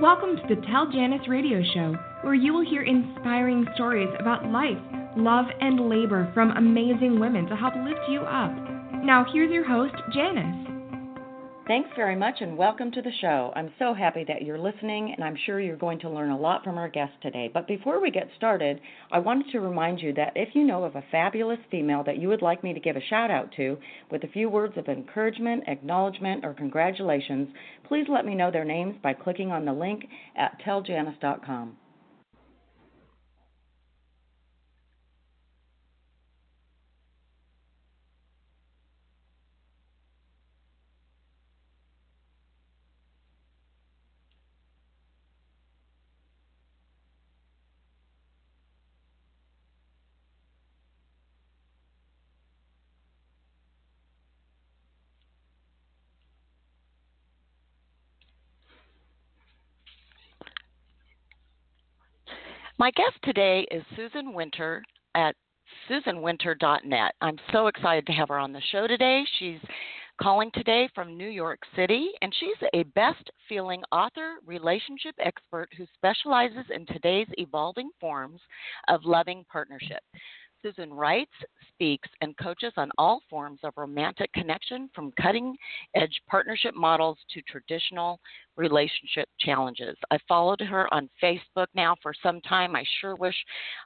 Welcome to the Tell Janice radio show, where you will hear inspiring stories about life, love, and labor from amazing women to help lift you up. Now, here's your host, Janice. Thanks very much and welcome to the show. I'm so happy that you're listening, and I'm sure you're going to learn a lot from our guest today. But before we get started, I wanted to remind you that if you know of a fabulous female that you would like me to give a shout out to with a few words of encouragement, acknowledgement, or congratulations, please let me know their names by clicking on the link at telljanice.com. My guest today is Susan Winter at susanwinter.net. I'm so excited to have her on the show today. She's calling today from New York City, and she's a best feeling author, relationship expert who specializes in today's evolving forms of loving partnership. Susan writes, speaks, and coaches on all forms of romantic connection from cutting edge partnership models to traditional relationship challenges. I followed her on Facebook now for some time. I sure wish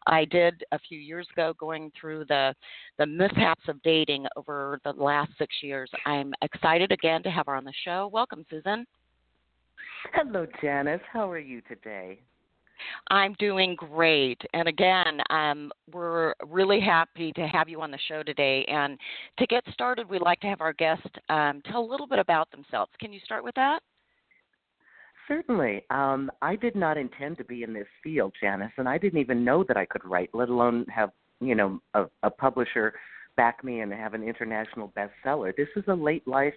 I did a few years ago going through the the mishaps of dating over the last 6 years. I'm excited again to have her on the show. Welcome Susan. Hello Janice. How are you today? I'm doing great. And again, um, we're really happy to have you on the show today. And to get started, we'd like to have our guest um, tell a little bit about themselves. Can you start with that? Certainly. Um, I did not intend to be in this field, Janice, and I didn't even know that I could write, let alone have, you know, a, a publisher back me and have an international bestseller. This is a late life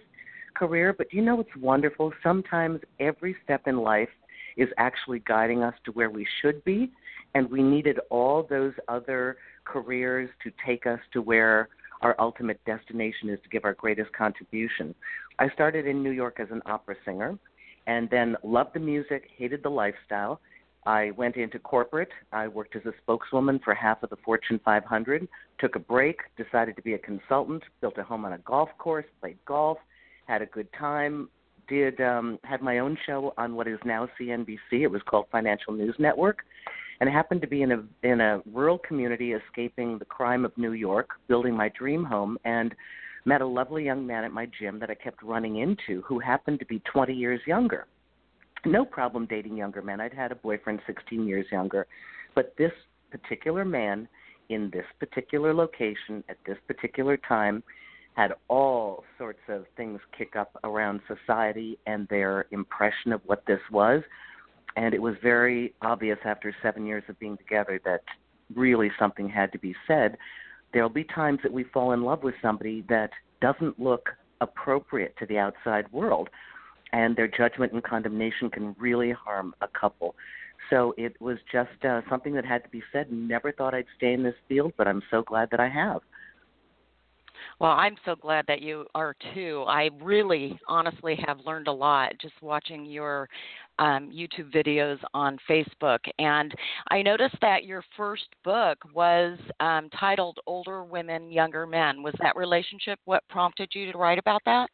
career, but you know what's wonderful? Sometimes every step in life is actually guiding us to where we should be. And we needed all those other careers to take us to where our ultimate destination is to give our greatest contribution. I started in New York as an opera singer and then loved the music, hated the lifestyle. I went into corporate. I worked as a spokeswoman for half of the Fortune 500, took a break, decided to be a consultant, built a home on a golf course, played golf, had a good time, did um, had my own show on what is now CNBC. It was called Financial News Network, and I happened to be in a in a rural community, escaping the crime of New York, building my dream home, and met a lovely young man at my gym that I kept running into, who happened to be 20 years younger. No problem dating younger men. I'd had a boyfriend 16 years younger, but this particular man in this particular location at this particular time had all sorts of things kick up around society and their impression of what this was. And it was very obvious after seven years of being together that really something had to be said. There'll be times that we fall in love with somebody that doesn't look appropriate to the outside world, and their judgment and condemnation can really harm a couple. So it was just uh, something that had to be said. Never thought I'd stay in this field, but I'm so glad that I have. Well, I'm so glad that you are too. I really, honestly, have learned a lot just watching your um, YouTube videos on Facebook. And I noticed that your first book was um, titled Older Women, Younger Men. Was that relationship what prompted you to write about that?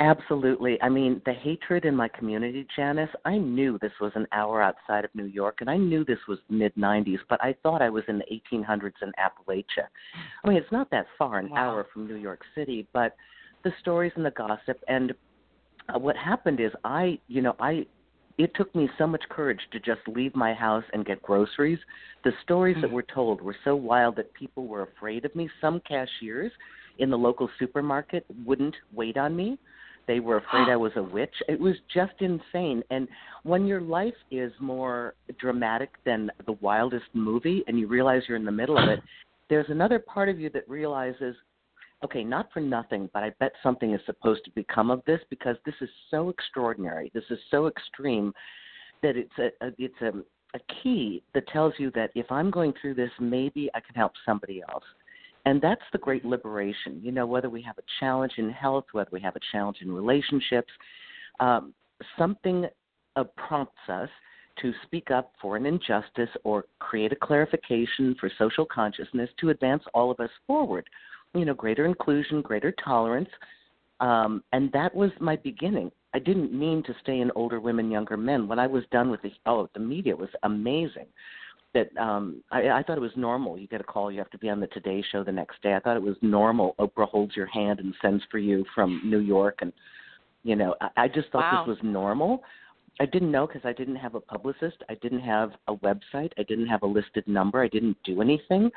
Absolutely. I mean, the hatred in my community, Janice, I knew this was an hour outside of New York, and I knew this was mid 90s, but I thought I was in the 1800s in Appalachia. I mean, it's not that far, an wow. hour from New York City, but the stories and the gossip. And uh, what happened is, I, you know, I, it took me so much courage to just leave my house and get groceries. The stories mm-hmm. that were told were so wild that people were afraid of me. Some cashiers in the local supermarket wouldn't wait on me they were afraid I was a witch. It was just insane. And when your life is more dramatic than the wildest movie and you realize you're in the middle of it, there's another part of you that realizes, okay, not for nothing, but I bet something is supposed to become of this because this is so extraordinary. This is so extreme that it's a, a it's a a key that tells you that if I'm going through this, maybe I can help somebody else. And that's the great liberation. You know, whether we have a challenge in health, whether we have a challenge in relationships, um, something uh, prompts us to speak up for an injustice or create a clarification for social consciousness to advance all of us forward. You know, greater inclusion, greater tolerance. Um, and that was my beginning. I didn't mean to stay in older women, younger men. When I was done with the oh, the media was amazing. That um, I, I thought it was normal. You get a call, you have to be on the Today Show the next day. I thought it was normal. Oprah holds your hand and sends for you from New York, and you know, I, I just thought wow. this was normal. I didn't know because I didn't have a publicist. I didn't have a website. I didn't have a listed number. I didn't do anything.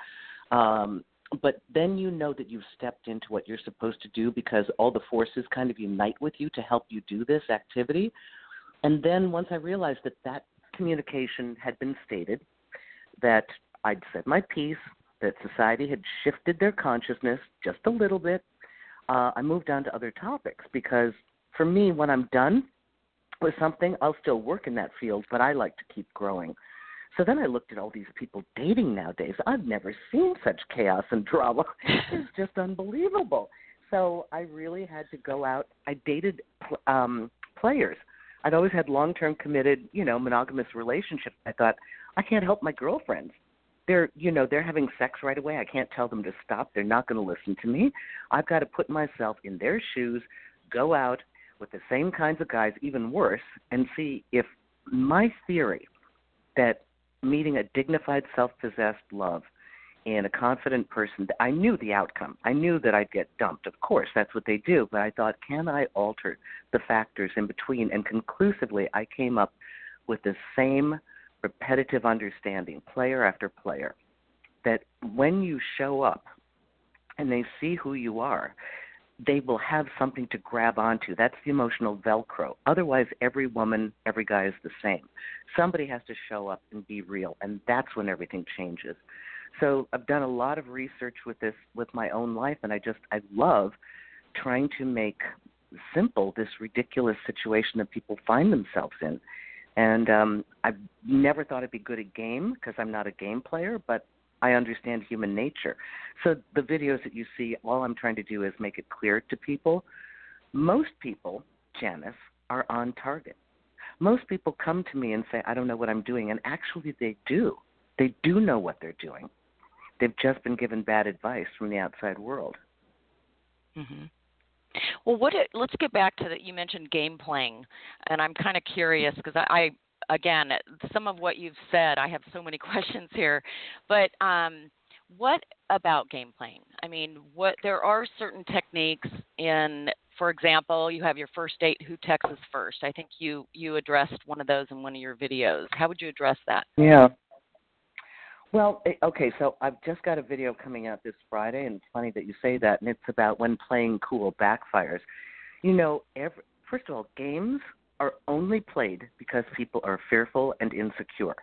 Um, but then you know that you've stepped into what you're supposed to do because all the forces kind of unite with you to help you do this activity. And then once I realized that that communication had been stated, that I'd said my piece, that society had shifted their consciousness just a little bit, uh, I moved on to other topics because for me, when I'm done, with something, I'll still work in that field, but I like to keep growing. So then I looked at all these people dating nowadays. I've never seen such chaos and drama. it's just unbelievable. So I really had to go out. I dated um players. I'd always had long-term committed, you know, monogamous relationships. I thought I can't help my girlfriends. They're, you know, they're having sex right away. I can't tell them to stop. They're not going to listen to me. I've got to put myself in their shoes, go out, with the same kinds of guys, even worse, and see if my theory that meeting a dignified, self possessed love in a confident person, I knew the outcome. I knew that I'd get dumped. Of course, that's what they do. But I thought, can I alter the factors in between? And conclusively, I came up with the same repetitive understanding, player after player, that when you show up and they see who you are, they will have something to grab onto. That's the emotional Velcro. Otherwise, every woman, every guy is the same. Somebody has to show up and be real, and that's when everything changes. So I've done a lot of research with this with my own life, and I just I love trying to make simple this ridiculous situation that people find themselves in. And um, I've never thought it'd be good at game because I'm not a game player, but I understand human nature. So the videos that you see, all I'm trying to do is make it clear to people. Most people, Janice, are on target. Most people come to me and say, I don't know what I'm doing. And actually, they do. They do know what they're doing. They've just been given bad advice from the outside world. Mm-hmm. Well, what? It, let's get back to that. You mentioned game playing, and I'm kind of curious because I, again, some of what you've said, I have so many questions here, but um, what about game playing? I mean, what there are certain techniques in, for example, you have your first date, who texts first. I think you you addressed one of those in one of your videos. How would you address that? Yeah. Well, eh, okay, so I've just got a video coming out this Friday, and it's funny that you say that, and it's about when playing cool backfires. You know, every, first of all, games are only played because people are fearful and insecure.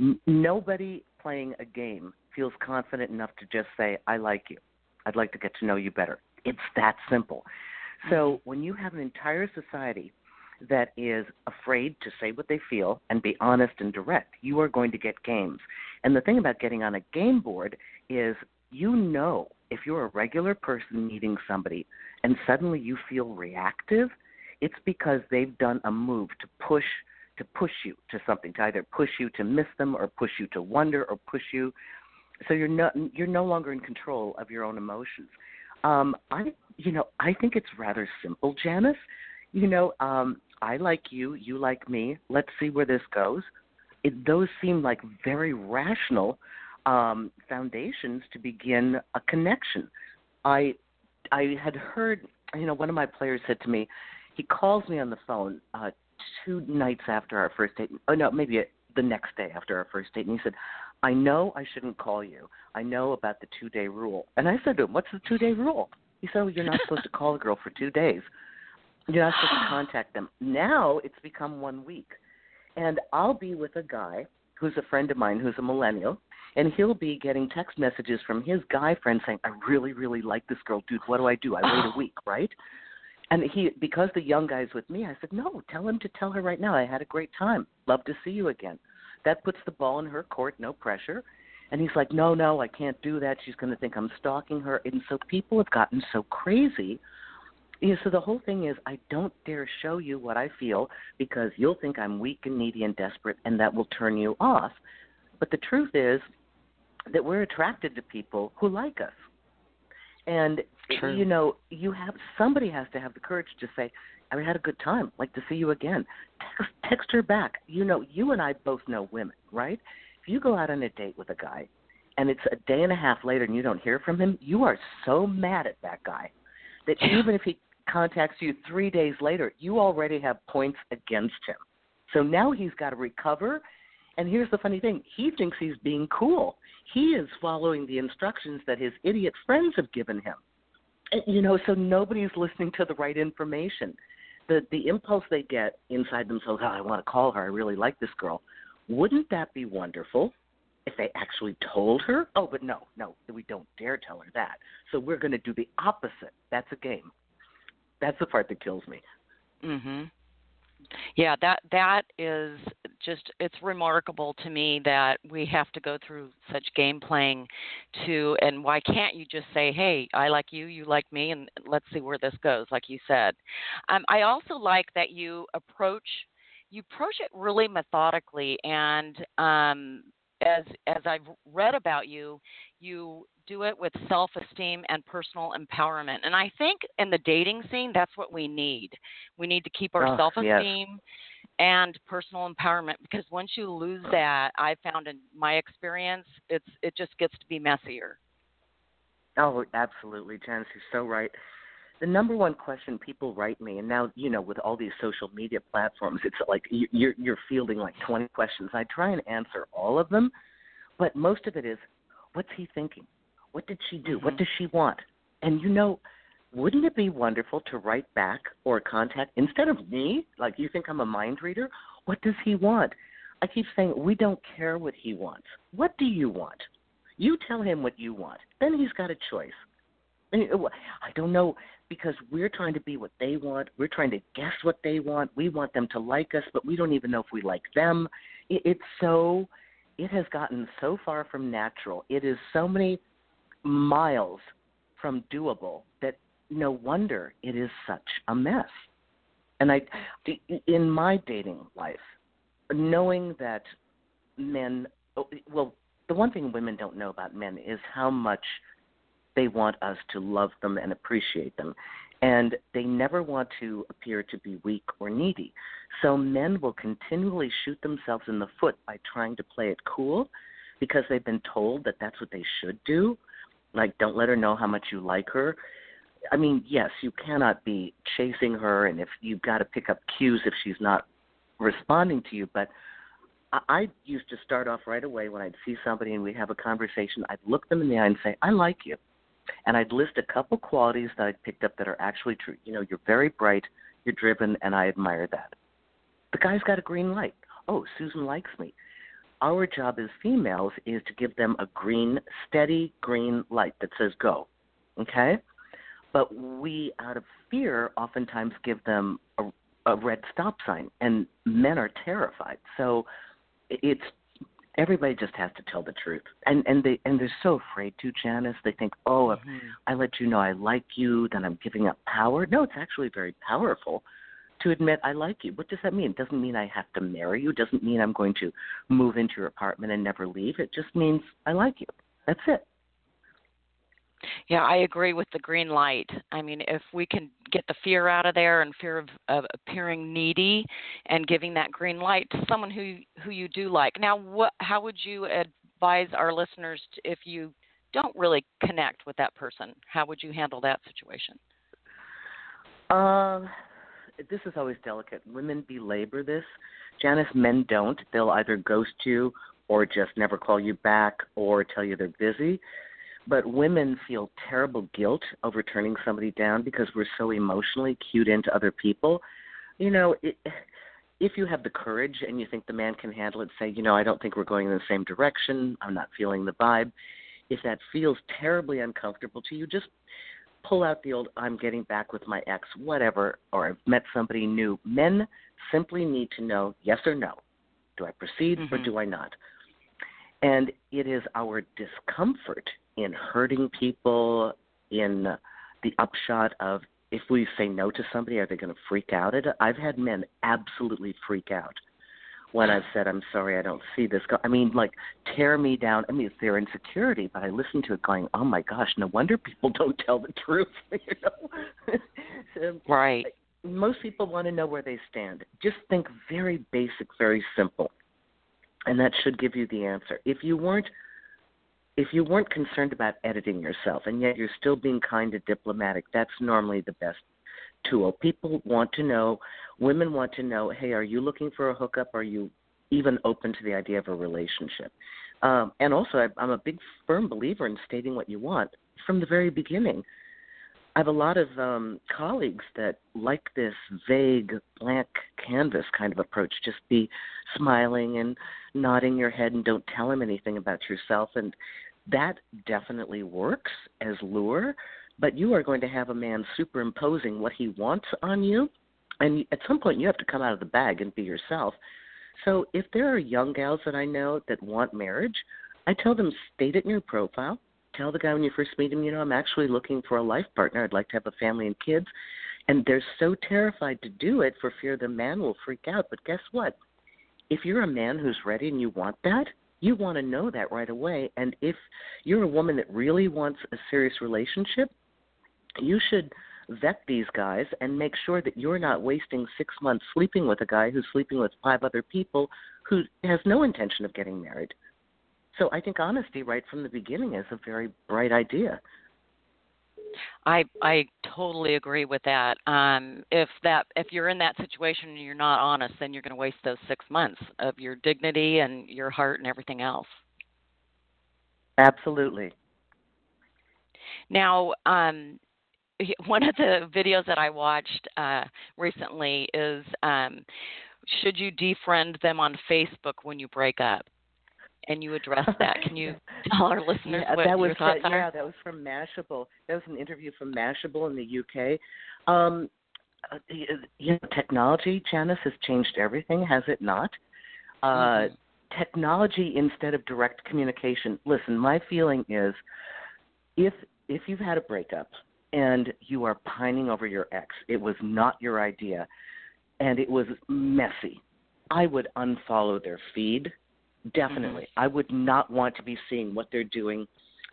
N- nobody playing a game feels confident enough to just say, I like you. I'd like to get to know you better. It's that simple. So when you have an entire society that is afraid to say what they feel and be honest and direct, you are going to get games. And the thing about getting on a game board is you know if you're a regular person meeting somebody and suddenly you feel reactive – it's because they've done a move to push to push you to something, to either push you to miss them or push you to wonder or push you. So you're no you're no longer in control of your own emotions. Um, I you know I think it's rather simple, Janice. You know, um, I like you, you like me. Let's see where this goes. It, those seem like very rational um, foundations to begin a connection. I I had heard, you know, one of my players said to me, he calls me on the phone uh, two nights after our first date. Oh no, maybe the next day after our first date, and he said, "I know I shouldn't call you. I know about the two day rule." And I said to him, "What's the two day rule?" He said, well, "You're not supposed to call a girl for two days. You're not supposed to contact them." Now it's become one week, and I'll be with a guy who's a friend of mine who's a millennial. And he'll be getting text messages from his guy friend saying, I really, really like this girl. Dude, what do I do? I wait a week, right? And he, because the young guy's with me, I said, no, tell him to tell her right now. I had a great time. Love to see you again. That puts the ball in her court, no pressure. And he's like, no, no, I can't do that. She's going to think I'm stalking her. And so people have gotten so crazy You know, so the whole thing is I don't dare show you what I feel because you'll think I'm weak and needy and desperate and that will turn you off. But the truth is that we're attracted to people who like us. And True. you know, you have somebody has to have the courage to say, I had a good time. Like to see you again. Text, text her back. You know, you and I both know women, right? If you go out on a date with a guy and it's a day and a half later and you don't hear from him, you are so mad at that guy that even if he contacts you three days later, you already have points against him. So now he's got to recover. And here's the funny thing he thinks he's being cool. He is following the instructions that his idiot friends have given him. And, you know, so nobody's listening to the right information. The the impulse they get inside themselves, oh, I want to call her. I really like this girl. Wouldn't that be wonderful if they actually told her? Oh, but no, no, we don't dare tell her that. So we're going to do the opposite. That's a game. That's the part that kills me. Mhm. Yeah, that that is just it's remarkable to me that we have to go through such game playing to and why can't you just say, "Hey, I like you, you like me and let's see where this goes," like you said. Um I also like that you approach you approach it really methodically and um as as I've read about you, you do it with self-esteem and personal empowerment. And I think in the dating scene, that's what we need. We need to keep our Oh, self-esteem and personal empowerment because once you lose that, I found in my experience, it's it just gets to be messier. Oh, absolutely, Janice, you're so right. The number one question people write me, and now you know with all these social media platforms, it's like you're you're fielding like 20 questions. I try and answer all of them, but most of it is, what's he thinking? What did she do? What Mhm. does she want? And you know, wouldn't it be wonderful to write back or contact instead of me? Like you think I'm a mind reader? What does he want? I keep saying we don't care what he wants. What do you want? You tell him what you want. Then he's got a choice. And, uh, I don't know because we're trying to be what they want. We're trying to guess what they want. We want them to like us, but we don't even know if we like them. It, it's so it has gotten so far from natural. It is so many miles from doable that no wonder it is such a mess. And I in my dating life, knowing that men oh, well the one thing women don't know about men is how much they want us to love them and appreciate them. And they never want to appear to be weak or needy. So men will continually shoot themselves in the foot by trying to play it cool because they've been told that that's what they should do. Like, don't let her know how much you like her. I mean, yes, you cannot be chasing her, and if you've got to pick up cues if she's not responding to you, but I, I used to start off right away when I'd see somebody and we'd have a conversation. I'd look them in the eye and say, "I like you," and I'd list a couple qualities that I'd picked up that are actually true. You know, you're very bright, you're driven, and I admire that. The guy's got a green light. Oh, Susan likes me. Our job as females is to give them a green, steady green light that says go. Okay? But we, out of fear, oftentimes give them a, a red stop sign, and men are terrified. So it's everybody just has to tell the truth, and and they and they're so afraid to. Janice, they think, oh, if Mhm. I let you know I like you, then I'm giving up power. No, it's actually very powerful to admit I like you. What does that mean? It doesn't mean I have to marry you. It doesn't mean I'm going to move into your apartment and never leave. It just means I like you. That's it. Yeah, I agree with the green light. I mean, if we can get the fear out of there and fear of, of appearing needy, and giving that green light to someone who who you do like. Now, what? How would you advise our listeners to, if you don't really connect with that person? How would you handle that situation? Um, this is always delicate. Women belabor this. Janice, men don't. They'll either ghost you or just never call you back or tell you they're busy. But women feel terrible guilt over turning somebody down because we're so emotionally cued into other people. You know, it, if you have the courage and you think the man can handle it, say, you know, I don't think we're going in the same direction. I'm not feeling the vibe. If that feels terribly uncomfortable to you, just pull out the old I'm getting back with my ex, whatever, or I've met somebody new. Men simply need to know yes or no. Do I proceed or Mhm. do I not? And it is our discomfort in hurting people, in the upshot of if we say no to somebody, are they going to freak out at it? I've had men absolutely freak out when I've said, I'm sorry, I don't see this. Go-. I mean, like, tear me down. I mean, it's their insecurity, but I listen to it going, oh my gosh, no wonder people don't tell the truth, you know? so, right. Most people want to know where they stand. Just think very basic, very simple. And that should give you the answer. If you weren't if you weren't concerned about editing yourself and yet you're still being kind and diplomatic, that's normally the best tool. People want to know, women want to know, hey, are you looking for a hookup? Are you even open to the idea of a relationship? Um, and also, I'm a big firm believer in stating what you want from the very beginning. I have a lot of um, colleagues that like this vague, blank canvas kind of approach. Just be smiling and nodding your head and don't tell him anything about yourself. And that definitely works as lure, but you are going to have a man superimposing what he wants on you. And at some point, you have to come out of the bag and be yourself. So if there are young gals that I know that want marriage, I tell them state it in your profile. Tell the guy when you first meet him, you know, I'm actually looking for a life partner. I'd like to have a family and kids. And they're so terrified to do it for fear the man will freak out. But guess what? If you're a man who's ready and you want that, you want to know that right away. And if you're a woman that really wants a serious relationship, you should vet these guys and make sure that you're not wasting six months sleeping with a guy who's sleeping with five other people who has no intention of getting married. So I think honesty right from the beginning is a very bright idea. I I totally agree with that. Um, if that if you're in that situation and you're not honest, then you're going to waste those six months of your dignity and your heart and everything else. Absolutely. Now, um, one of the videos that I watched uh, recently is um, should you defriend them on Facebook when you break up? And you address that. Can you tell our listeners yeah, what that was, your thoughts are? Yeah, that was from Mashable. That was an interview from Mashable in the UK. Um, uh, you know, technology, Janice, has changed everything, has it not? Uh, mm-hmm. Technology instead of direct communication. Listen, my feeling is, if if you've had a breakup and you are pining over your ex, it was not your idea, and it was messy. I would unfollow their feed Definitely. Mm-hmm. I would not want to be seeing what they're doing.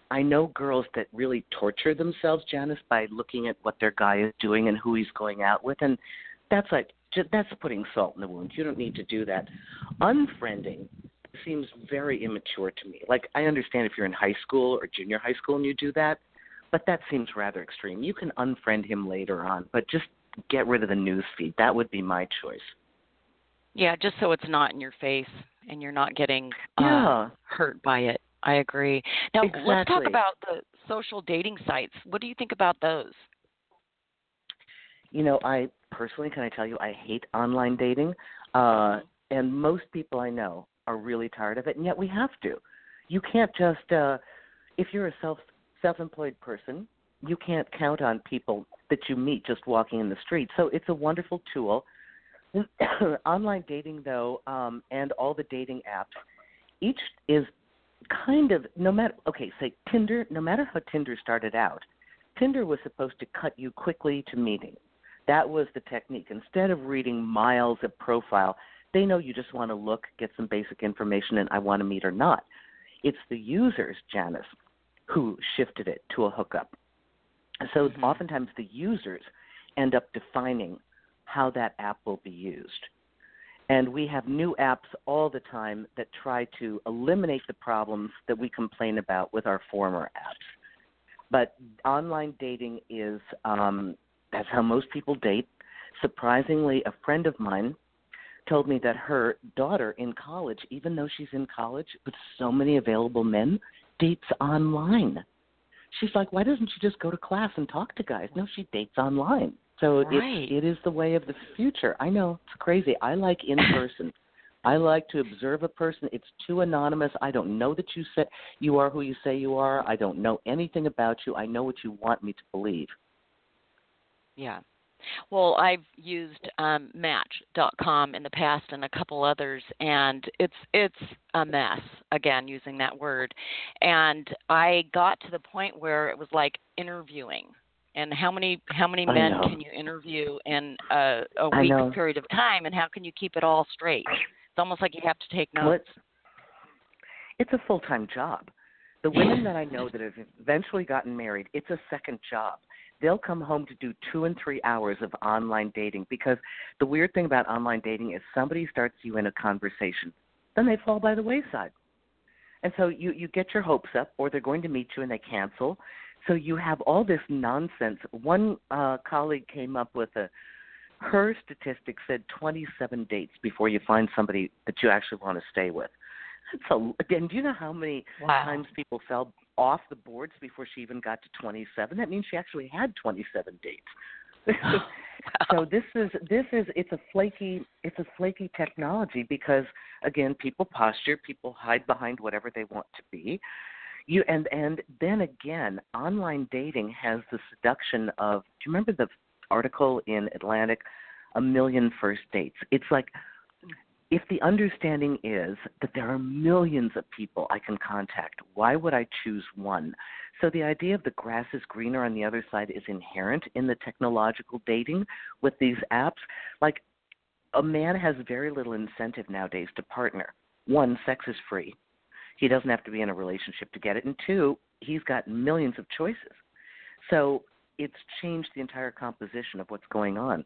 I know girls that really torture themselves, Janice, by looking at what their guy is doing and who he's going out with, and that's like that's putting salt in the wound. You don't need to do that. Unfriending seems very immature to me. Like I understand if you're in high school or junior high school and you do that, but that seems rather extreme. You can unfriend him later on, but just get rid of the news feed. That would be my choice. Yeah, just so it's not in your face and you're not getting uh, yeah. hurt by it. I agree. Now exactly. let's talk about the social dating sites. What do you think about those? You know, I personally can I tell you I hate online dating. Uh and most people I know are really tired of it and yet we have to. You can't just uh if you're a self self-employed person, you can't count on people that you meet just walking in the street. So it's a wonderful tool online dating though um and all the dating apps each is kind of no matter okay say tinder no matter how tinder started out tinder was supposed to cut you quickly to meeting. That was the technique. Instead of reading miles of profile they know you just want to look get some basic information and i want to meet or not. It's the users janice who shifted it to a hookup. So mm-hmm. oftentimes the users end up defining how that app will be used. And we have new apps all the time that try to eliminate the problems that we complain about with our former apps. But online dating is um, that's how most people date. Surprisingly, a friend of mine told me that her daughter in college, even though she's in college with so many available men, dates online. She's like, why doesn't she just go to class and talk to guys? No, she dates online. So right. it it is the way of the future. I know it's crazy. I like in person. I like to observe a person. It's too anonymous. I don't know that you say you are who you say you are. I don't know anything about you. I know what you want me to believe. Yeah. Well, I've used um, Match.com in the past and a couple others, and it's it's a mess. Again, using that word, and I got to the point where it was like interviewing and how many how many men can you interview in a, a week period of time, and how can you keep it all straight? It's almost like you have to take notes. Well, it's, it's a full time job. The women that I know that have eventually gotten married, it's a second job. They'll come home to do two and three hours of online dating because the weird thing about online dating is somebody starts you in a conversation, then they fall by the wayside. And so you, you get your hopes up, or they're going to meet you and they cancel. So you have all this nonsense. One uh, colleague came up with a her statistics said 27 dates before you find somebody that you actually want to stay with. That's a again. Do you know how many wow. times people fell off the boards before she even got to 27? That means she actually had 27 dates. wow. so this is this is it's a flaky it's a flaky technology because again people posture people hide behind whatever they want to be you and and then again online dating has the seduction of do you remember the article in atlantic a million first dates it's like if the understanding is that there are millions of people I can contact, why would I choose one? So the idea of the grass is greener on the other side is inherent in the technological dating with these apps. Like a man has very little incentive nowadays to partner. One, sex is free. He doesn't have to be in a relationship to get it. And two, he's got millions of choices. So it's changed the entire composition of what's going on.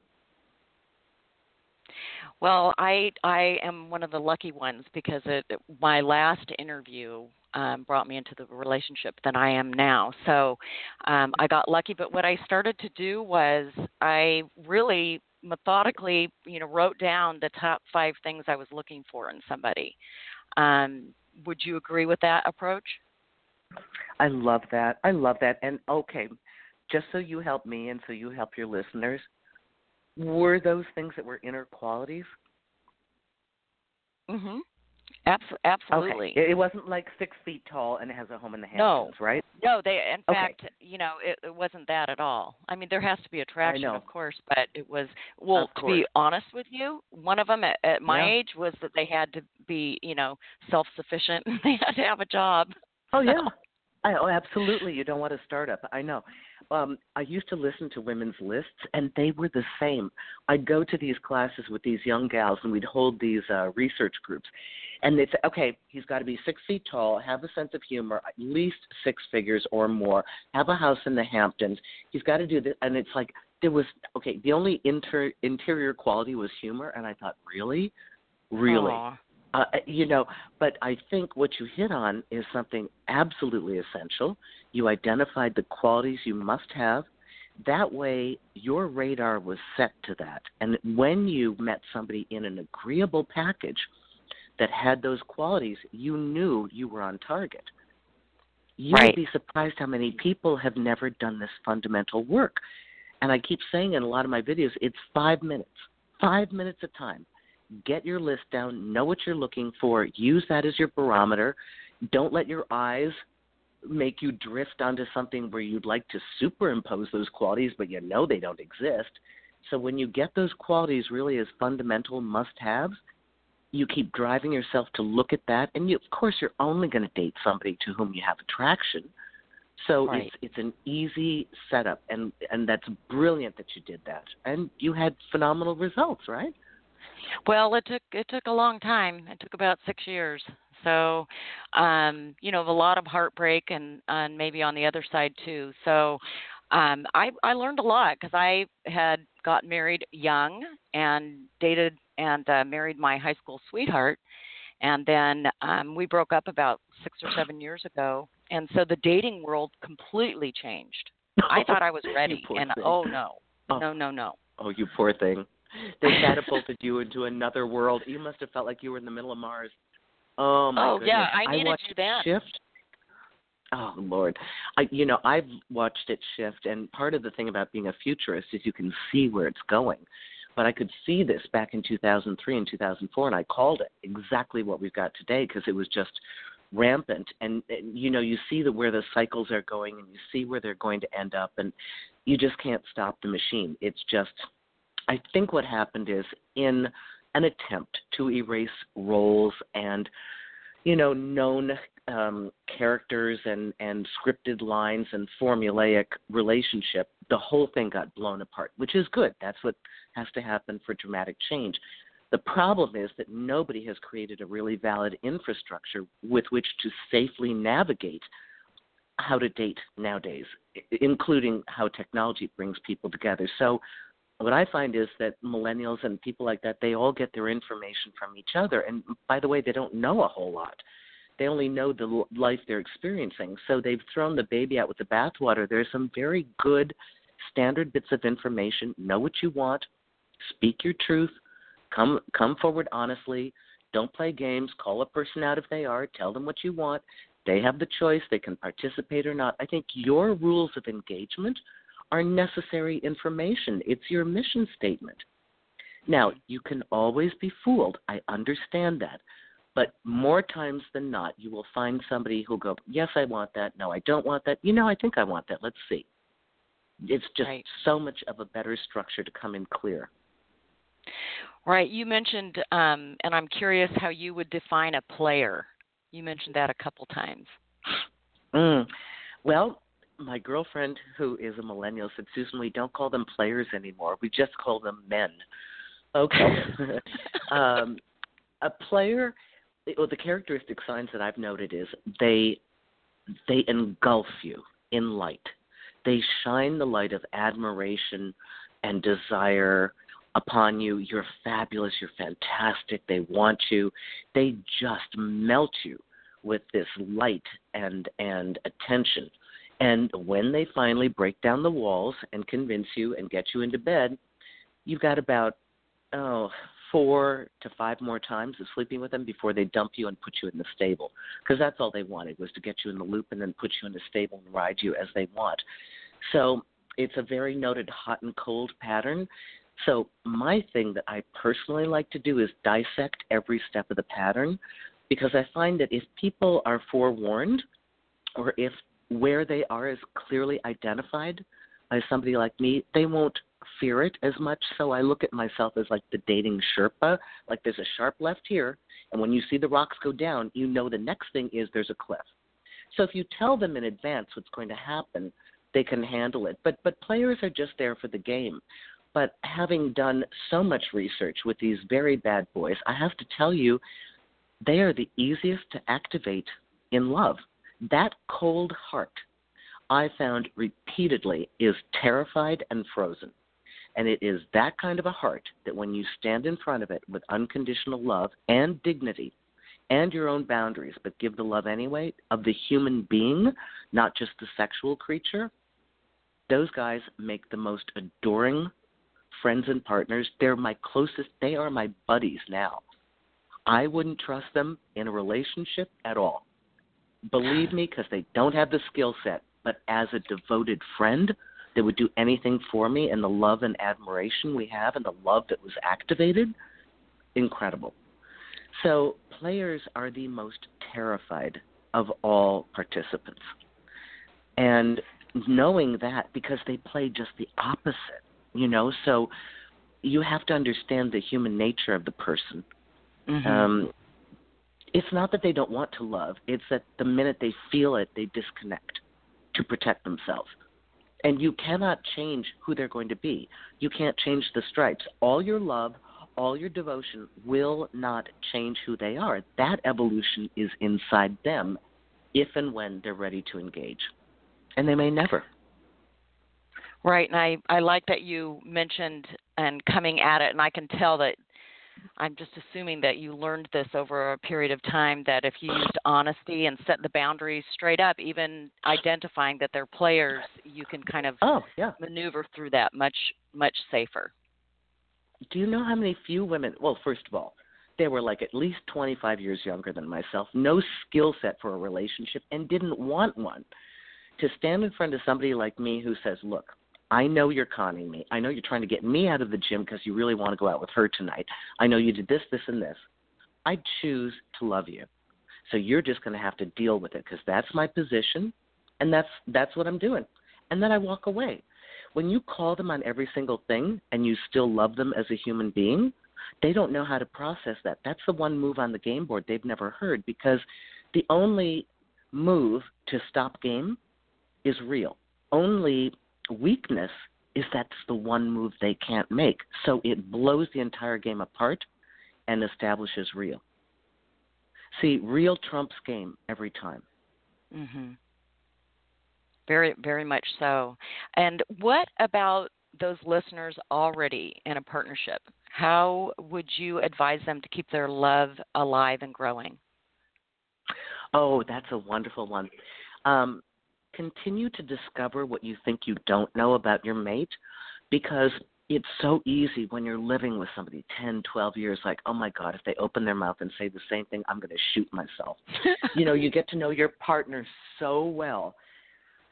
Well, I I am one of the lucky ones because it, my last interview um, brought me into the relationship that I am now. So um, I got lucky. But what I started to do was I really methodically, you know, wrote down the top five things I was looking for in somebody. Um, would you agree with that approach? I love that. I love that. And okay, just so you help me and so you help your listeners, were those things that were inner qualities? Mhm. Abs- absolutely. Okay. It wasn't like six feet tall and it has a home in the Hamptons, no. right? No, they. In okay. fact, you know, it, it wasn't that at all. I mean, there has to be attraction, of course, but it was. Well, to be honest with you, one of them at, at my yeah. age was that they had to be, you know, self-sufficient. they had to have a job. Oh yeah. I, oh, absolutely. You don't want a startup. I know. Um, I used to listen to women's lists, and they were the same. I'd go to these classes with these young gals, and we'd hold these uh, research groups. And they'd say, okay, he's got to be six feet tall, have a sense of humor, at least six figures or more, have a house in the Hamptons. He's got to do this. And it's like, there was, okay, the only inter- interior quality was humor. And I thought, really? Really? Aww. Uh, you know, but I think what you hit on is something absolutely essential. You identified the qualities you must have. That way, your radar was set to that. And when you met somebody in an agreeable package that had those qualities, you knew you were on target. You right. would be surprised how many people have never done this fundamental work. And I keep saying in a lot of my videos, it's five minutes, five minutes a time get your list down, know what you're looking for, use that as your barometer. Don't let your eyes make you drift onto something where you'd like to superimpose those qualities, but you know they don't exist. So when you get those qualities really as fundamental must haves, you keep driving yourself to look at that and you, of course you're only going to date somebody to whom you have attraction. So right. it's it's an easy setup and and that's brilliant that you did that. And you had phenomenal results, right? Well, it took it took a long time. It took about six years. So, um, you know, a lot of heartbreak and and maybe on the other side too. So, um, I I learned a lot because I had got married young and dated and uh, married my high school sweetheart, and then um, we broke up about six or seven years ago. And so the dating world completely changed. I thought I was ready, and thing. oh no, oh. no, no, no. Oh, you poor thing. They catapulted you into another world. You must have felt like you were in the middle of Mars. Oh my oh, goodness! yeah, I needed I watched you then. Shift. Oh Lord, I you know I've watched it shift, and part of the thing about being a futurist is you can see where it's going. But I could see this back in 2003 and 2004, and I called it exactly what we've got today because it was just rampant. And, and you know, you see the where the cycles are going, and you see where they're going to end up, and you just can't stop the machine. It's just I think what happened is in an attempt to erase roles and you know, known um, characters and and scripted lines and formulaic relationship, the whole thing got blown apart, which is good. That's what has to happen for dramatic change. The problem is that nobody has created a really valid infrastructure with which to safely navigate how to date nowadays, including how technology brings people together. So, what I find is that millennials and people like that, they all get their information from each other. And by the way, they don't know a whole lot. They only know the life they're experiencing. So they've thrown the baby out with the bathwater. There's some very good standard bits of information. Know what you want. Speak your truth. Come come forward honestly. Don't play games. Call a person out if they are. Tell them what you want. They have the choice. They can participate or not. I think your rules of engagement are necessary information. It's your mission statement. Now, you can always be fooled. I understand that. But more times than not, you will find somebody who'll go, Yes, I want that. No, I don't want that. You know, I think I want that. Let's see. It's just right. so much of a better structure to come in clear. Right. You mentioned, um, and I'm curious how you would define a player. You mentioned that a couple times. Mm. Well, my girlfriend, who is a millennial, said, Susan, we don't call them players anymore. We just call them men. Okay. um, a player, well, the characteristic signs that I've noted is they they engulf you in light. They shine the light of admiration and desire upon you. You're fabulous. You're fantastic. They want you. They just melt you with this light and and attention. And when they finally break down the walls and convince you and get you into bed, you've got about oh four to five more times of sleeping with them before they dump you and put you in the stable. Because that's all they wanted was to get you in the loop and then put you in the stable and ride you as they want. So it's a very noted hot and cold pattern. So, my thing that I personally like to do is dissect every step of the pattern because I find that if people are forewarned or if where they are is clearly identified by somebody like me, they won't fear it as much. So I look at myself as like the dating Sherpa, like there's a sharp left here, and when you see the rocks go down, you know the next thing is there's a cliff. So if you tell them in advance what's going to happen, they can handle it. But but players are just there for the game. But having done so much research with these very bad boys, I have to tell you, they are the easiest to activate in love. That cold heart, I found repeatedly, is terrified and frozen. And it is that kind of a heart that when you stand in front of it with unconditional love and dignity and your own boundaries, but give the love anyway of the human being, not just the sexual creature, those guys make the most adoring friends and partners. They're my closest, they are my buddies now. I wouldn't trust them in a relationship at all. Believe me, because they don't have the skill set. But as a devoted friend that would do anything for me, and the love and admiration we have, and the love that was activated, incredible. So, players are the most terrified of all participants. And knowing that because they play just the opposite you know so you have to understand the human nature of the person mm-hmm. um it's not that they don't want to love it's that the minute they feel it they disconnect to protect themselves. And you cannot change who they're going to be. You can't change the stripes. All your love all your devotion will not change who they are. That evolution is inside them if and when they're ready to engage. And they may never. Right, and I I like that you mentioned and coming at it, and I can tell that I'm just assuming that you learned this over a period of time that if you used honesty and set the boundaries straight up, even identifying that they're players, you can kind of oh, yeah. maneuver through that much much safer. Do you know how many few women? Well, first of all, they were like at least 25 years younger than myself, no skill set for a relationship, and didn't want one. To stand in front of somebody like me who says, "Look, I know you're conning me. I know you're trying to get me out of the gym because you really want to go out with her tonight. I know you did this, this, and this. I choose to love you. So you're just going to have to deal with it because that's my position, and that's that's what I'm doing. And then I walk away. When you call them on every single thing and you still love them as a human being, They don't know how to process that. That's the one move on the game board they've never heard because the only move to stop game is real. Only weakness is that's the one move they can't make. So it blows the entire game apart and establishes real. See, real trumps game every time. Mhm. Very very much so. And what about those listeners already in a partnership? How would you advise them to keep their love alive and growing? Oh, that's a wonderful one. Um, continue to discover what you think you don't know about your mate because it's so easy when you're living with somebody 10, 12 years like, oh my God, if they open their mouth and say the same thing, I'm going to shoot myself. you know, you get to know your partner so well.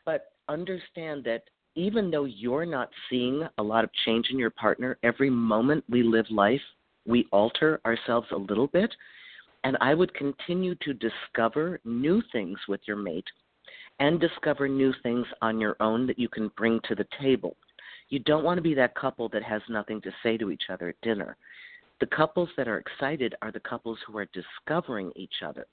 But understand that even though you're not seeing a lot of change in your partner, every moment we live life, we alter ourselves a little bit. And I would continue to discover new things with your mate and discover new things on your own that you can bring to the table. You don't want to be that couple that has nothing to say to each other at dinner. The couples that are excited are the couples who are discovering each other.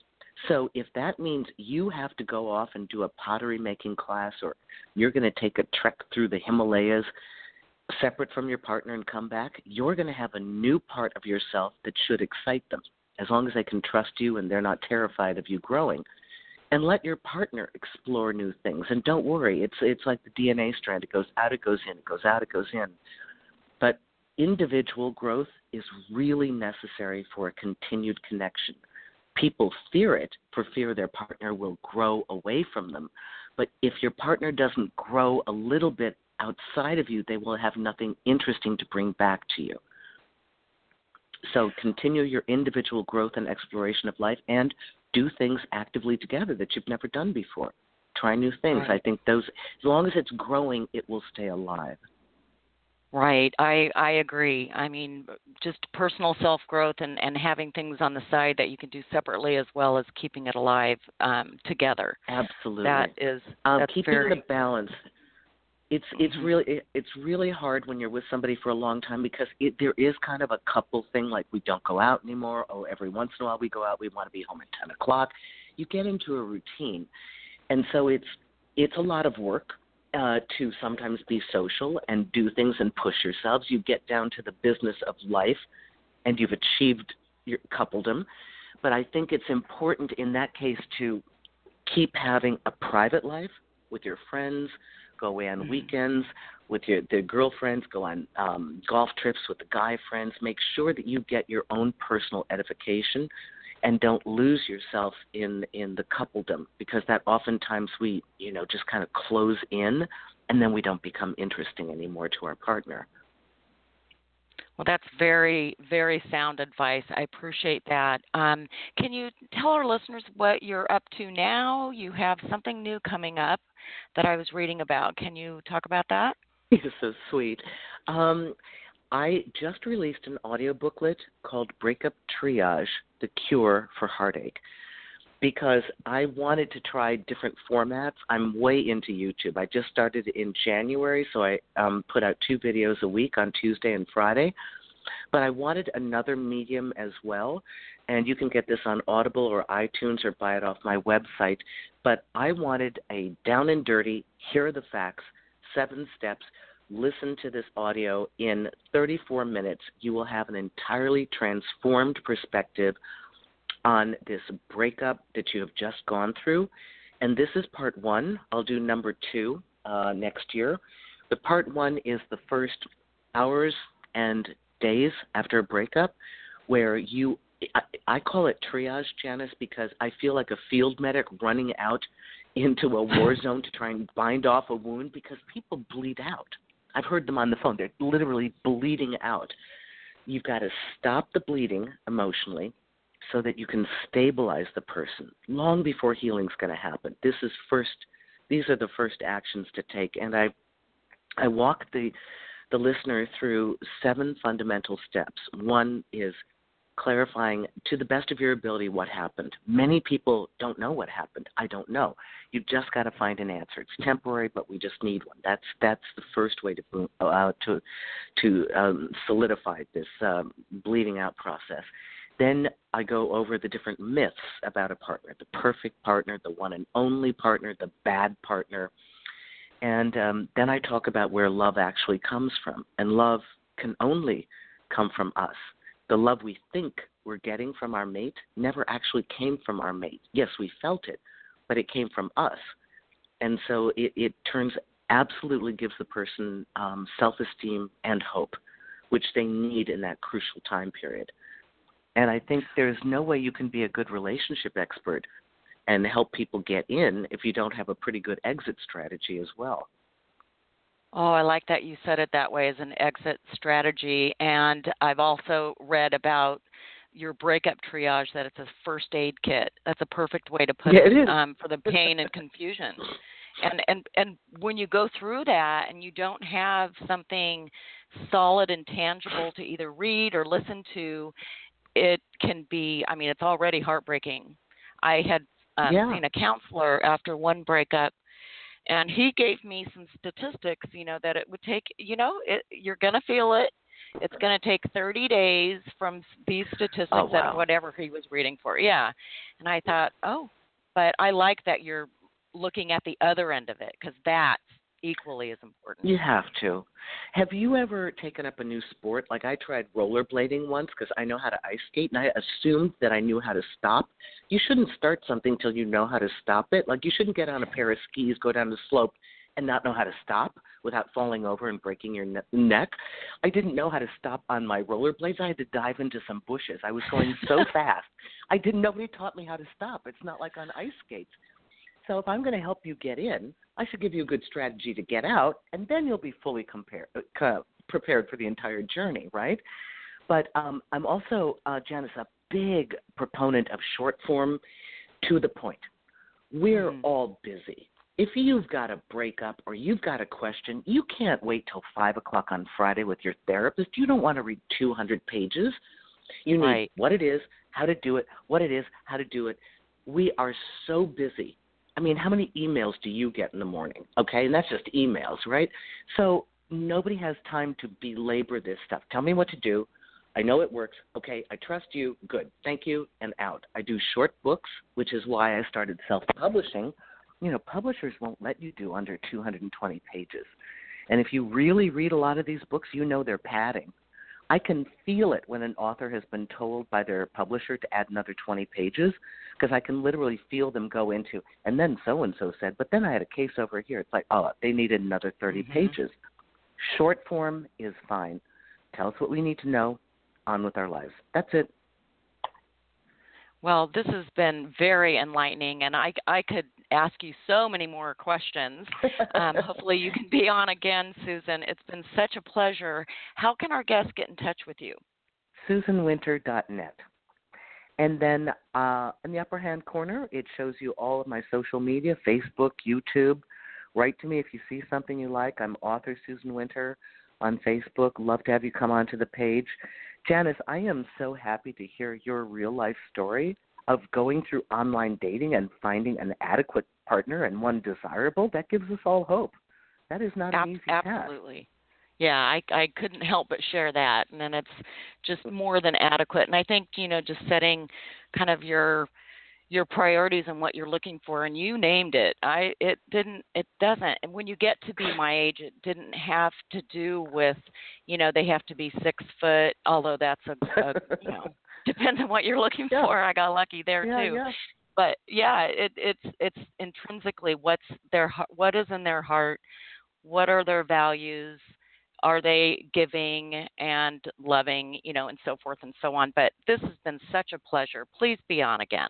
So if that means you have to go off and do a pottery making class or you're going to take a trek through the Himalayas separate from your partner and come back, you're going to have a new part of yourself that should excite them as long as they can trust you and they're not terrified of you growing and let your partner explore new things. And don't worry, it's it's like the DNA strand. It goes out, it goes in, it goes out, it goes in. But individual growth is really necessary for a continued connection. People fear it for fear their partner will grow away from them. But if your partner doesn't grow a little bit outside of you, they will have nothing interesting to bring back to you. So continue your individual growth and exploration of life and do things actively together that you've never done before. Try new things. Right. I think those as long as it's growing, it will stay alive. Right. I I agree. I mean, just personal self growth and and having things on the side that you can do separately as well as keeping it alive um, together. Absolutely. That is um, keeping very... the balance it's it's mm-hmm. really it's really hard when you're with somebody for a long time because it there is kind of a couple thing like we don't go out anymore. Oh every once in a while we go out we want to be home at ten o'clock. You get into a routine. And so it's it's a lot of work uh, to sometimes be social and do things and push yourselves. You get down to the business of life and you've achieved your coupledom but i think it's important in that case to keep having a private life with your friends go away on mm-hmm. weekends with your the girlfriends, go on um, golf trips with the guy friends. Make sure that you get your own personal edification, and don't lose yourself in in the coupledom because that oftentimes we you know just kind of close in, and then we don't become interesting anymore to our partner. Well, that's very, very sound advice. I appreciate that. Um, can you tell our listeners what you're up to now? You have something new coming up that I was reading about. Can you talk about that? You're so sweet. Um, I just released an audio booklet called Breakup Triage The Cure for Heartache because I wanted to try different formats. I'm way into YouTube. I just started in January, so I um, put out two videos a week on Tuesday and Friday. But I wanted another medium as well, and you can get this on Audible or iTunes or buy it off my website. But I wanted a down and dirty, here are the facts, seven steps. Listen to this audio in 34 minutes. You will have an entirely transformed perspective on this breakup that you have just gone through. And this is part one. I'll do number two uh, next year. The part one is the first hours and days after a breakup, where you, I, I call it triage, Janus, because I feel like a field medic running out into a war zone to try and bind off a wound because people bleed out. I've heard them on the phone. They're literally bleeding out. You've got to stop the bleeding emotionally so that you can stabilize the person long before healing's going to happen. This is first these are the first actions to take and I I walk the the listener through seven fundamental steps. One is clarifying to the best of your ability what happened. Many people don't know what happened. I don't know. You've just got to find an answer. It's temporary, but we just need one. That's that's the first way to uh, to to um, solidify this um, bleeding out process. Then I go over the different myths about a partner: the perfect partner, the one and only partner, the bad partner. And um, then I talk about where love actually comes from. And love can only come from us the love we think we're getting from our mate never actually came from our mate. Yes, we felt it, but it came from us. And so it, it turns absolutely gives the person um, self esteem and hope, which they need in that crucial time period. And I think there's no way you can be a good relationship expert and help people get in if you don't have a pretty good exit strategy as well. Oh, I like that you said it that way as an exit strategy. And I've also read about your breakup triage that it's a first aid kit. That's a perfect way to put yeah, it, it um, for the pain and confusion. And and and when you go through that and you don't have something solid and tangible to either read or listen to, it can be. I mean, it's already heartbreaking. I had um, yeah. seen a counselor after one breakup and he gave me some statistics you know that it would take you know it, you're going to feel it it's going to take 30 days from these statistics oh, wow. and whatever he was reading for yeah and i thought oh but i like that you're looking at the other end of it because that's equally as important. You have to. Have you ever taken up a new sport? Like I tried rollerblading once because I know how to ice skate, and I assumed that I knew how to stop. You shouldn't start something till you know how to stop it. Like you shouldn't get on a pair of skis, go down the slope, and not know how to stop without falling over and breaking your ne- neck. I didn't know how to stop on my rollerblades. I had to dive into some bushes. I was going so fast. I didn't. Nobody taught me how to stop. It's not like on ice skates. So if I'm going to help you get in, I should give you a good strategy to get out, and then you'll be fully compare, uh, prepared for the entire journey, right? But um, I'm also, uh, Janus, a big proponent of short form to the point. We're mm. all busy. If you've got a breakup or you've got a question, you can't wait till 5 o'clock on Friday with your therapist. You don't want to read 200 pages. You need right. what it is, how to do it, what it is, how to do it. We are so busy I mean, how many emails do you get in the morning? Okay, and that's just emails, right? So nobody has time to belabor this stuff. Tell me what to do. I know it works. Okay, I trust you. Good. Thank you. And out. I do short books, which is why I started self publishing. You know, publishers won't let you do under 220 pages. And if you really read a lot of these books, you know they're padding. I can feel it when an author has been told by their publisher to add another 20 pages because I can literally feel them go into, and then so and so said, but then I had a case over here. It's like, oh, they needed another 30 mm-hmm. pages. Short form is fine. Tell us what we need to know, on with our lives. That's it. Well, this has been very enlightening, and I, I could ask you so many more questions. Um, hopefully, you can be on again, Susan. It's been such a pleasure. How can our guests get in touch with you? SusanWinter.net. And then uh, in the upper hand corner, it shows you all of my social media Facebook, YouTube. Write to me if you see something you like. I'm author Susan Winter on Facebook. Love to have you come onto the page. Janus, I am so happy to hear your real life story of going through online dating and finding an adequate partner and one desirable. That gives us all hope. That is not Ab- an easy absolutely. task. Absolutely yeah i i couldn't help but share that and then it's just more than adequate and i think you know just setting kind of your your priorities and what you're looking for and you named it i it didn't it doesn't and when you get to be my age it didn't have to do with you know they have to be six foot although that's a, a you know depends on what you're looking yeah. for i got lucky there yeah, too yeah. but yeah it it's it's intrinsically what's their what is in their heart what are their values are they giving and loving, you know, and so forth and so on. But this has been such a pleasure. Please be on again.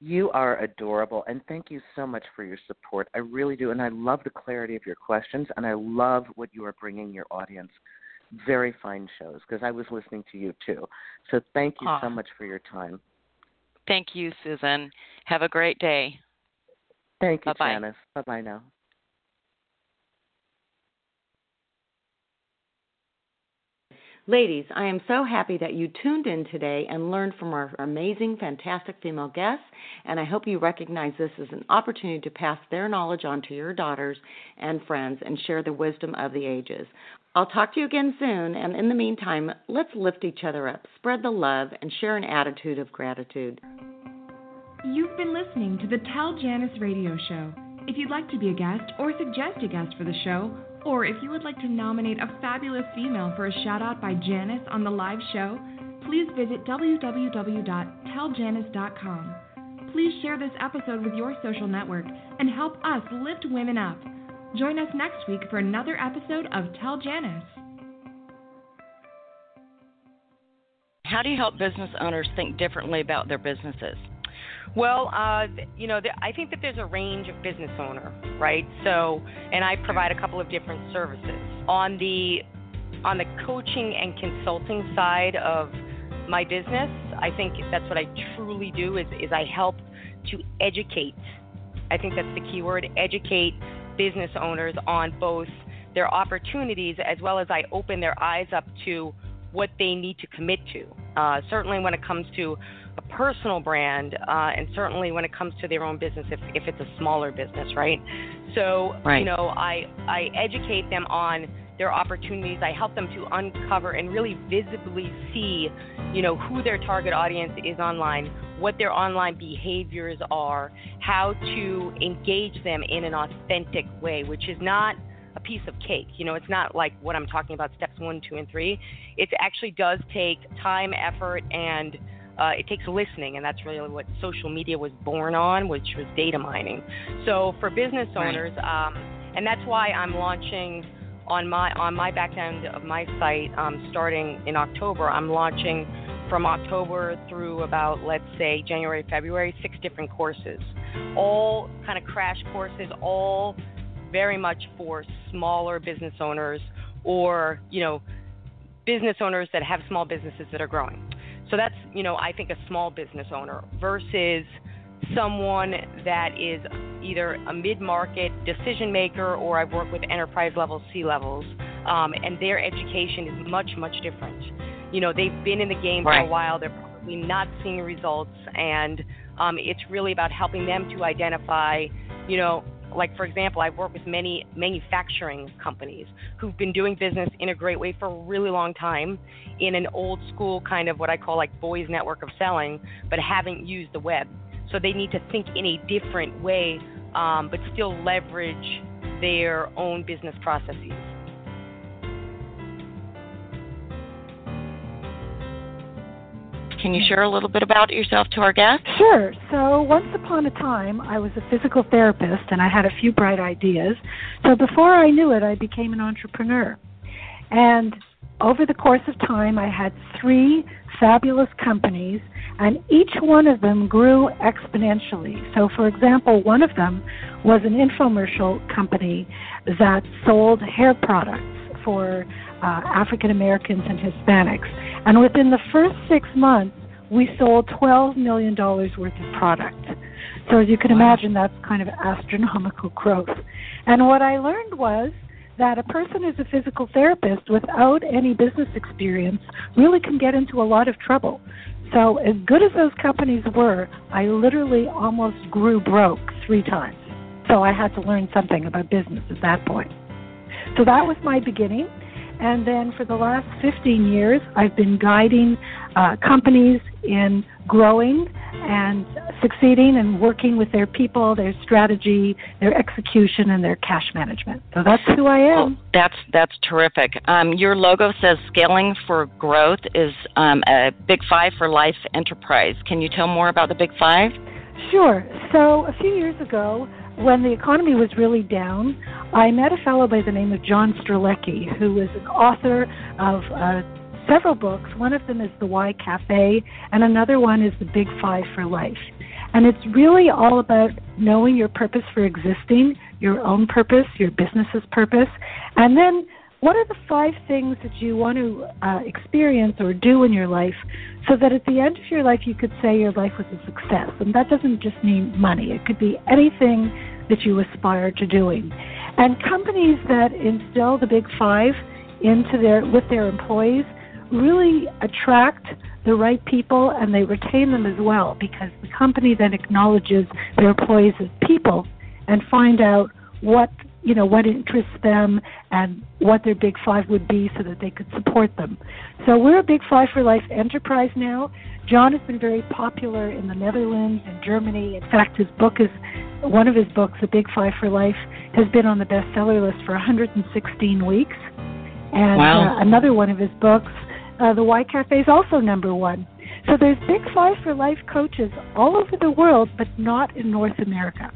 You are adorable, and thank you so much for your support. I really do, and I love the clarity of your questions, and I love what you are bringing your audience. Very fine shows because I was listening to you too. So thank you so much for your time. Thank you, Susan. Have a great day. Thank you, Bye-bye. Janus. Bye bye now. Ladies, I am so happy that you tuned in today and learned from our amazing, fantastic female guests, and I hope you recognize this as an opportunity to pass their knowledge on to your daughters and friends and share the wisdom of the ages. I'll talk to you again soon, and in the meantime, let's lift each other up, spread the love, and share an attitude of gratitude. You've been listening to the Tell Janus radio show. If you'd like to be a guest or suggest a guest for the show, or if you would like to nominate a fabulous female for a shout out by Janus on the live show, please visit www.telljanice.com. Please share this episode with your social network and help us lift women up. Join us next week for another episode of Tell Janus. How do you help business owners think differently about their businesses? Well, uh, you know, I think that there's a range of business owner, right? So, and I provide a couple of different services on the on the coaching and consulting side of my business. I think that's what I truly do is is I help to educate. I think that's the key word: educate business owners on both their opportunities as well as I open their eyes up to what they need to commit to. Uh, certainly, when it comes to a personal brand, uh, and certainly when it comes to their own business, if, if it's a smaller business, right? So, right. you know, I I educate them on their opportunities. I help them to uncover and really visibly see, you know, who their target audience is online, what their online behaviors are, how to engage them in an authentic way, which is not a piece of cake. You know, it's not like what I'm talking about steps one, two, and three. It actually does take time, effort, and uh, it takes listening, and that's really what social media was born on, which was data mining. So for business owners, um, and that's why I'm launching on my on my back end of my site um, starting in October. I'm launching from October through about let's say January, February, six different courses, all kind of crash courses, all very much for smaller business owners or you know business owners that have small businesses that are growing. So that's, you know, I think a small business owner versus someone that is either a mid-market decision maker or I've worked with enterprise level C levels, um, and their education is much much different. You know, they've been in the game right. for a while. They're probably not seeing results, and um, it's really about helping them to identify, you know, like for example, I've worked with many manufacturing companies who've been doing business in a great way for a really long time in an old school kind of what I call like boys network of selling, but haven't used the web. So they need to think in a different way, um, but still leverage their own business processes. Can you share a little bit about yourself to our guests? Sure. So, once upon a time, I was a physical therapist and I had a few bright ideas. So, before I knew it, I became an entrepreneur. And over the course of time, I had three fabulous companies, and each one of them grew exponentially. So, for example, one of them was an infomercial company that sold hair products for uh, African Americans and Hispanics. And within the first six months, we sold $12 million worth of product. So as you can wow. imagine, that's kind of astronomical growth. And what I learned was that a person who's a physical therapist without any business experience really can get into a lot of trouble. So as good as those companies were, I literally almost grew broke three times. So I had to learn something about business at that point. So that was my beginning. And then for the last 15 years, I've been guiding uh, companies in growing and succeeding and working with their people, their strategy, their execution, and their cash management. So that's who I am. Oh, that's that's terrific. Um, your logo says "Scaling for Growth" is um, a Big Five for Life enterprise. Can you tell more about the Big Five? Sure. So a few years ago, when the economy was really down, I met a fellow by the name of John Strelecky, who is an author of uh, several books. One of them is The Why Cafe, and another one is The Big Five for Life. And it's really all about knowing your purpose for existing, your own purpose, your business's purpose, and then what are the five things that you want to uh, experience or do in your life so that at the end of your life you could say your life was a success? And that doesn't just mean money, it could be anything that you aspire to doing. And companies that instill the big five into their with their employees really attract the right people and they retain them as well because the company then acknowledges their employees as people and find out what you know what interests them and what their big five would be so that they could support them. So we're a big five for life enterprise now. John has been very popular in the Netherlands and Germany. In fact, his book is one of his books, The Big Five for Life, has been on the bestseller list for 116 weeks. And wow. uh, another one of his books, uh, The Why Cafe, is also number one. So there's Big Five for Life coaches all over the world, but not in North America.